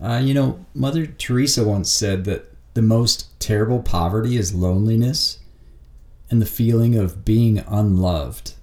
Uh, you know, Mother Teresa once said that the most terrible poverty is loneliness and the feeling of being unloved.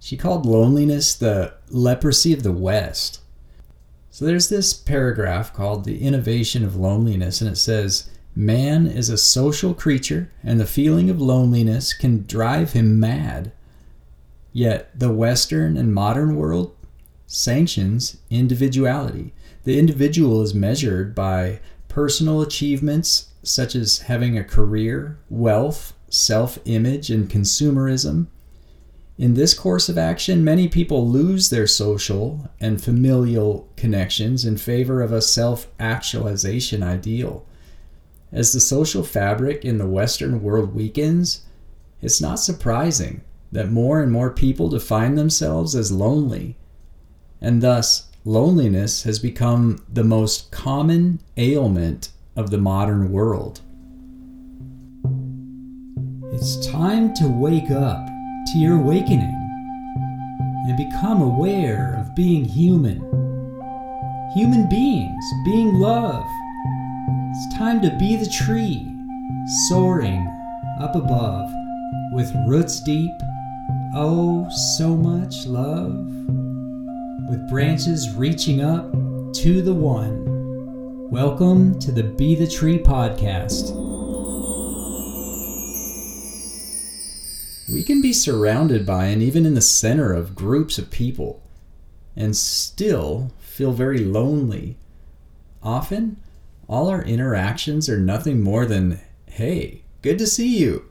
She called loneliness the leprosy of the West. So there's this paragraph called The Innovation of Loneliness, and it says, Man is a social creature, and the feeling of loneliness can drive him mad. Yet the Western and modern world sanctions individuality. The individual is measured by personal achievements such as having a career, wealth, self image, and consumerism. In this course of action, many people lose their social and familial connections in favor of a self actualization ideal. As the social fabric in the Western world weakens, it's not surprising that more and more people define themselves as lonely, and thus loneliness has become the most common ailment of the modern world. It's time to wake up to your awakening and become aware of being human. Human beings, being love. It's time to be the tree, soaring up above with roots deep, oh, so much love, with branches reaching up to the one. Welcome to the Be the Tree podcast. we can be surrounded by and even in the center of groups of people and still feel very lonely. Often, all our interactions are nothing more than, hey, good to see you.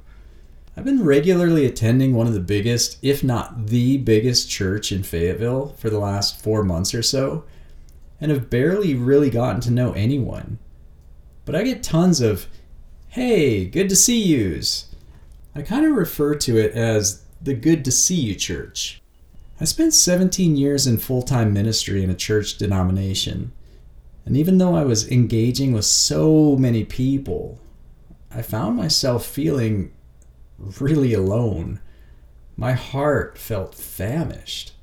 I've been regularly attending one of the biggest, if not the biggest, church in Fayetteville for the last four months or so, and have barely really gotten to know anyone. But I get tons of, hey, good to see yous I kind of refer to it as the good to see you church. I spent 17 years in full time ministry in a church denomination, and even though I was engaging with so many people, I found myself feeling really alone. My heart felt famished.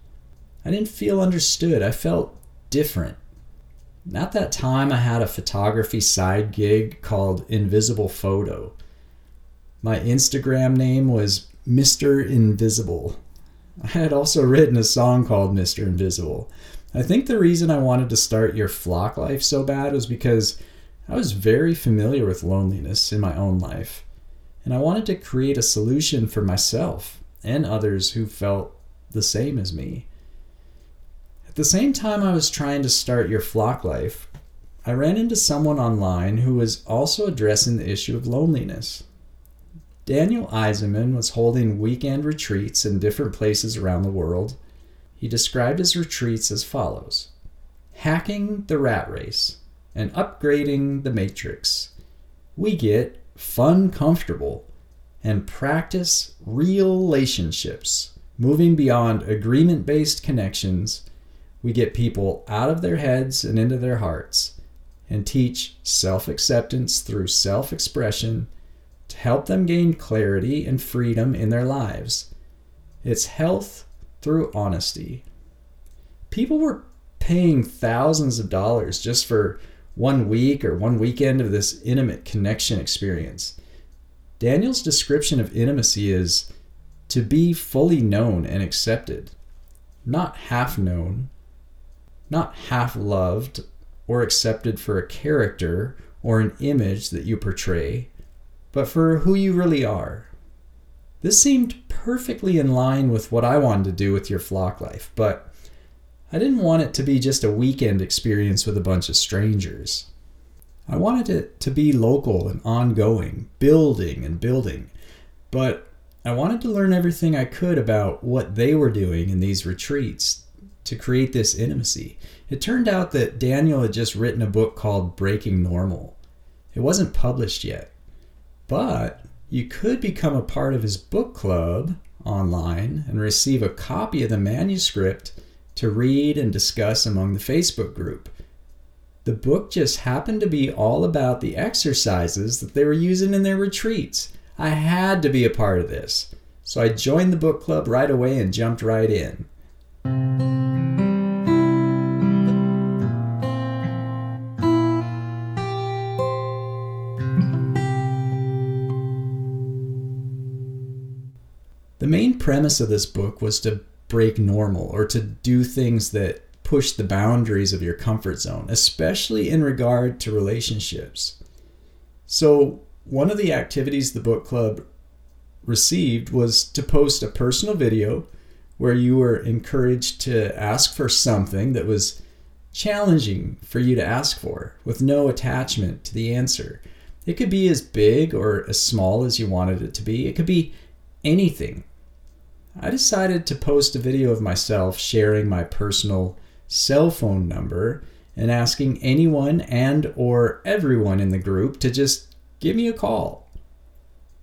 I didn't feel understood. I felt different. At that time, I had a photography side gig called Invisible Photo. My Instagram name was Mr. Invisible. I had also written a song called Mr. Invisible. I think the reason I wanted to start your flock life so bad was because I was very familiar with loneliness in my own life, and I wanted to create a solution for myself and others who felt the same as me. At the same time I was trying to start your flock life, I ran into someone online who was also addressing the issue of loneliness. Daniel Eisenman was holding weekend retreats in different places around the world. He described his retreats as follows Hacking the rat race and upgrading the matrix. We get fun, comfortable, and practice relationships, moving beyond agreement based connections. We get people out of their heads and into their hearts and teach self acceptance through self expression to help them gain clarity and freedom in their lives. It's health through honesty. People were paying thousands of dollars just for one week or one weekend of this intimate connection experience. Daniel's description of intimacy is to be fully known and accepted, not half known, not half loved or accepted for a character or an image that you portray, but for who you really are. This seemed perfectly in line with what I wanted to do with your flock life, but I didn't want it to be just a weekend experience with a bunch of strangers. I wanted it to be local and ongoing, building and building, but I wanted to learn everything I could about what they were doing in these retreats to create this intimacy. It turned out that Daniel had just written a book called Breaking Normal. It wasn't published yet, but you could become a part of his book club online and receive a copy of the manuscript to read and discuss among the Facebook group. The book just happened to be all about the exercises that they were using in their retreats. I had to be a part of this. So I joined the book club right away and jumped right in. The main premise of this book was to break normal or to do things that push the boundaries of your comfort zone, especially in regard to relationships. So, one of the activities the book club received was to post a personal video where you were encouraged to ask for something that was challenging for you to ask for with no attachment to the answer. It could be as big or as small as you wanted it to be, it could be anything. I decided to post a video of myself sharing my personal cell phone number and asking anyone and or everyone in the group to just give me a call.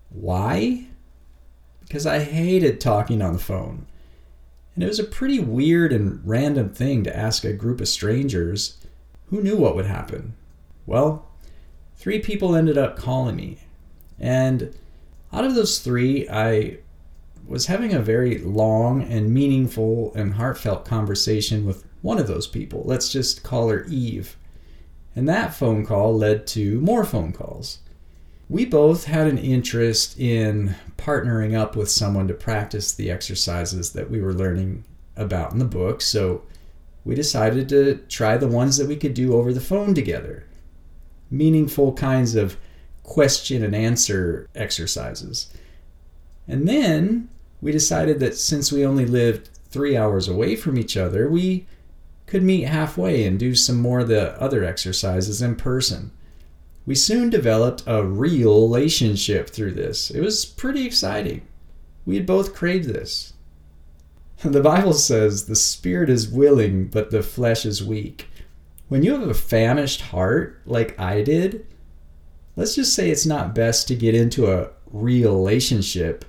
Why? Because I hated talking on the phone. And it was a pretty weird and random thing to ask a group of strangers. Who knew what would happen? Well, three people ended up calling me. And out of those three, I was having a very long and meaningful and heartfelt conversation with one of those people. Let's just call her Eve. And that phone call led to more phone calls. We both had an interest in partnering up with someone to practice the exercises that we were learning about in the book, so we decided to try the ones that we could do over the phone together. Meaningful kinds of question and answer exercises. And then we decided that since we only lived three hours away from each other, we could meet halfway and do some more of the other exercises in person. We soon developed a real relationship through this. It was pretty exciting. We had both craved this. The Bible says the spirit is willing, but the flesh is weak. When you have a famished heart, like I did, let's just say it's not best to get into a real relationship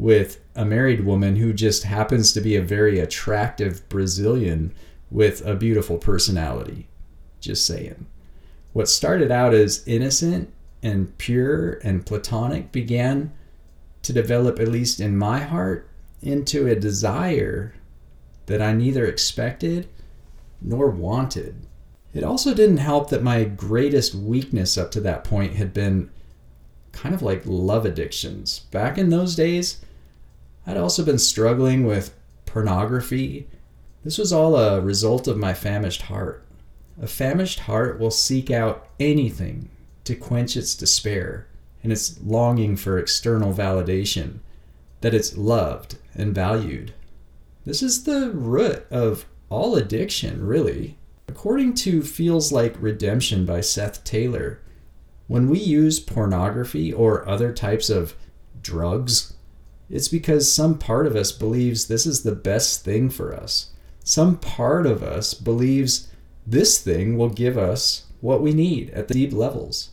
with a married woman who just happens to be a very attractive Brazilian with a beautiful personality. Just saying. What started out as innocent and pure and platonic began to develop, at least in my heart, into a desire that I neither expected nor wanted. It also didn't help that my greatest weakness up to that point had been kind of like love addictions. Back in those days, I'd also been struggling with pornography. This was all a result of my famished heart. A famished heart will seek out anything to quench its despair and its longing for external validation, that it's loved and valued. This is the root of all addiction, really. According to Feels Like Redemption by Seth Taylor, when we use pornography or other types of drugs it's because some part of us believes this is the best thing for us. Some part of us believes this thing will give us what we need at the deep levels.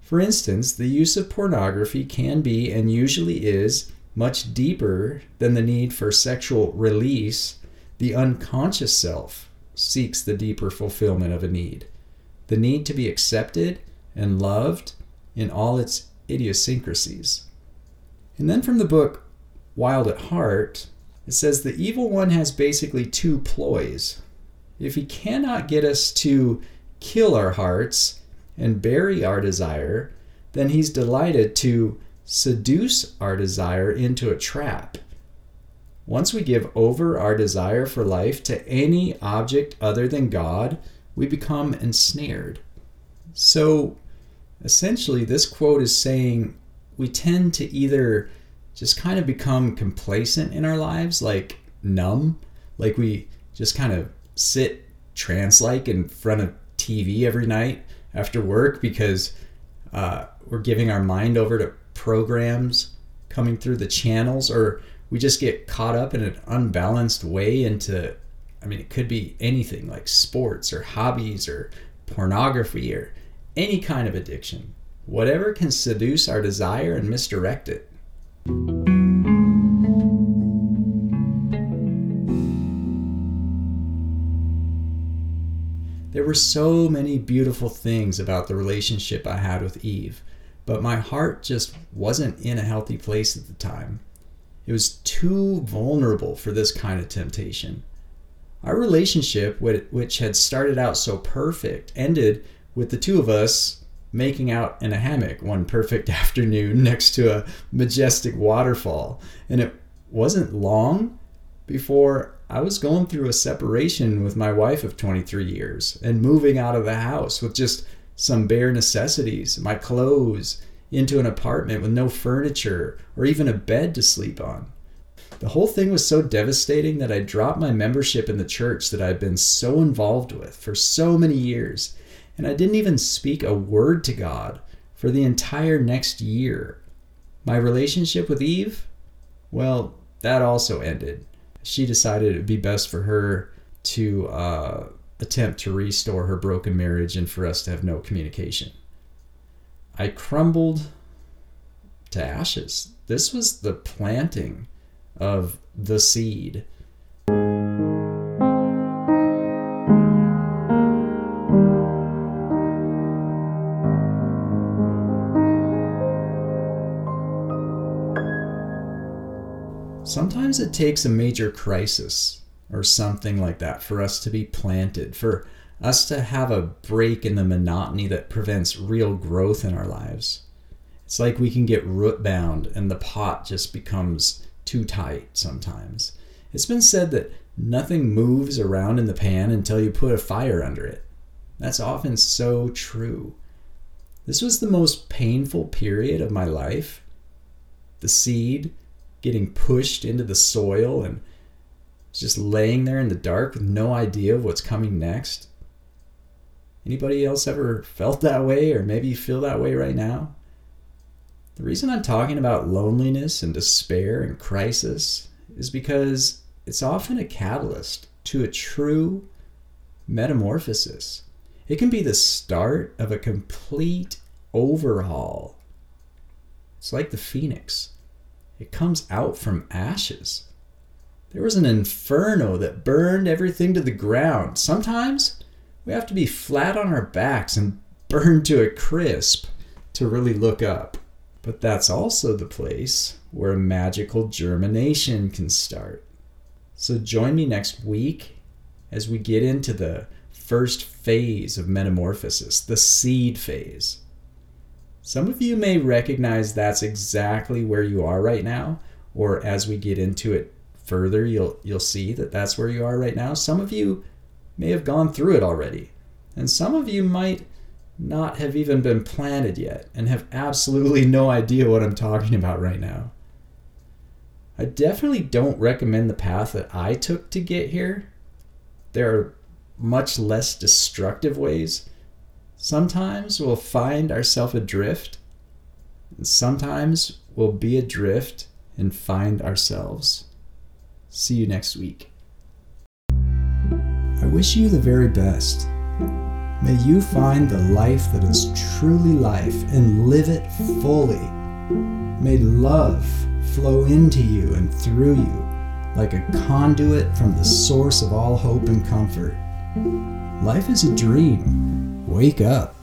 For instance, the use of pornography can be and usually is much deeper than the need for sexual release. The unconscious self seeks the deeper fulfillment of a need the need to be accepted and loved in all its idiosyncrasies. And then from the book Wild at Heart, it says the evil one has basically two ploys. If he cannot get us to kill our hearts and bury our desire, then he's delighted to seduce our desire into a trap. Once we give over our desire for life to any object other than God, we become ensnared. So, essentially, this quote is saying we tend to either just kind of become complacent in our lives, like numb, like we just kind of sit trance like in front of TV every night after work because uh, we're giving our mind over to programs coming through the channels, or we just get caught up in an unbalanced way into, I mean, it could be anything like sports or hobbies or pornography or any kind of addiction. Whatever can seduce our desire and misdirect it. There were so many beautiful things about the relationship I had with Eve, but my heart just wasn't in a healthy place at the time. It was too vulnerable for this kind of temptation. Our relationship, which had started out so perfect, ended with the two of us making out in a hammock one perfect afternoon next to a majestic waterfall. And it wasn't long before I was going through a separation with my wife of 23 years and moving out of the house with just some bare necessities, my clothes, into an apartment with no furniture or even a bed to sleep on. The whole thing was so devastating that I dropped my membership in the church that I'd been so involved with for so many years, and I didn't even speak a word to God for the entire next year. My relationship with Eve, well, that also ended she decided it would be best for her to uh, attempt to restore her broken marriage and for us to have no communication. I crumbled to ashes. This was the planting of the seed Sometimes it takes a major crisis or something like that for us to be planted, for us to have a break in the monotony that prevents real growth in our lives. It's like we can get root bound and the pot just becomes too tight sometimes. It's been said that nothing moves around in the pan until you put a fire under it. That's often so true. This was the most painful period of my life. The seed getting pushed into the soil and just laying there in the dark with no idea of what's coming next. Anybody else ever felt that way or maybe you feel that way right now? The reason I'm talking about loneliness and despair and crisis is because it's often a catalyst to a true metamorphosis. It can be the start of a complete overhaul. It's like the phoenix. It comes out from ashes. There was an inferno that burned everything to the ground. Sometimes we have to be flat on our backs and burned to a crisp to really look up. But that's also the place where magical germination can start. So join me next week as we get into the first phase of metamorphosis, the seed phase. Some of you may recognize that's exactly where you are right now, or as we get into it further, you'll you'll see that that's where you are right now. Some of you may have gone through it already, and some of you might not have even been planted yet and have absolutely no idea what I'm talking about right now. I definitely don't recommend the path that I took to get here. There are much less destructive ways Sometimes we'll find ourselves adrift, and sometimes we'll be adrift and find ourselves. See you next week. I wish you the very best. May you find the life that is truly life and live it fully. May love flow into you and through you like a conduit from the source of all hope and comfort. Life is a dream Wake up.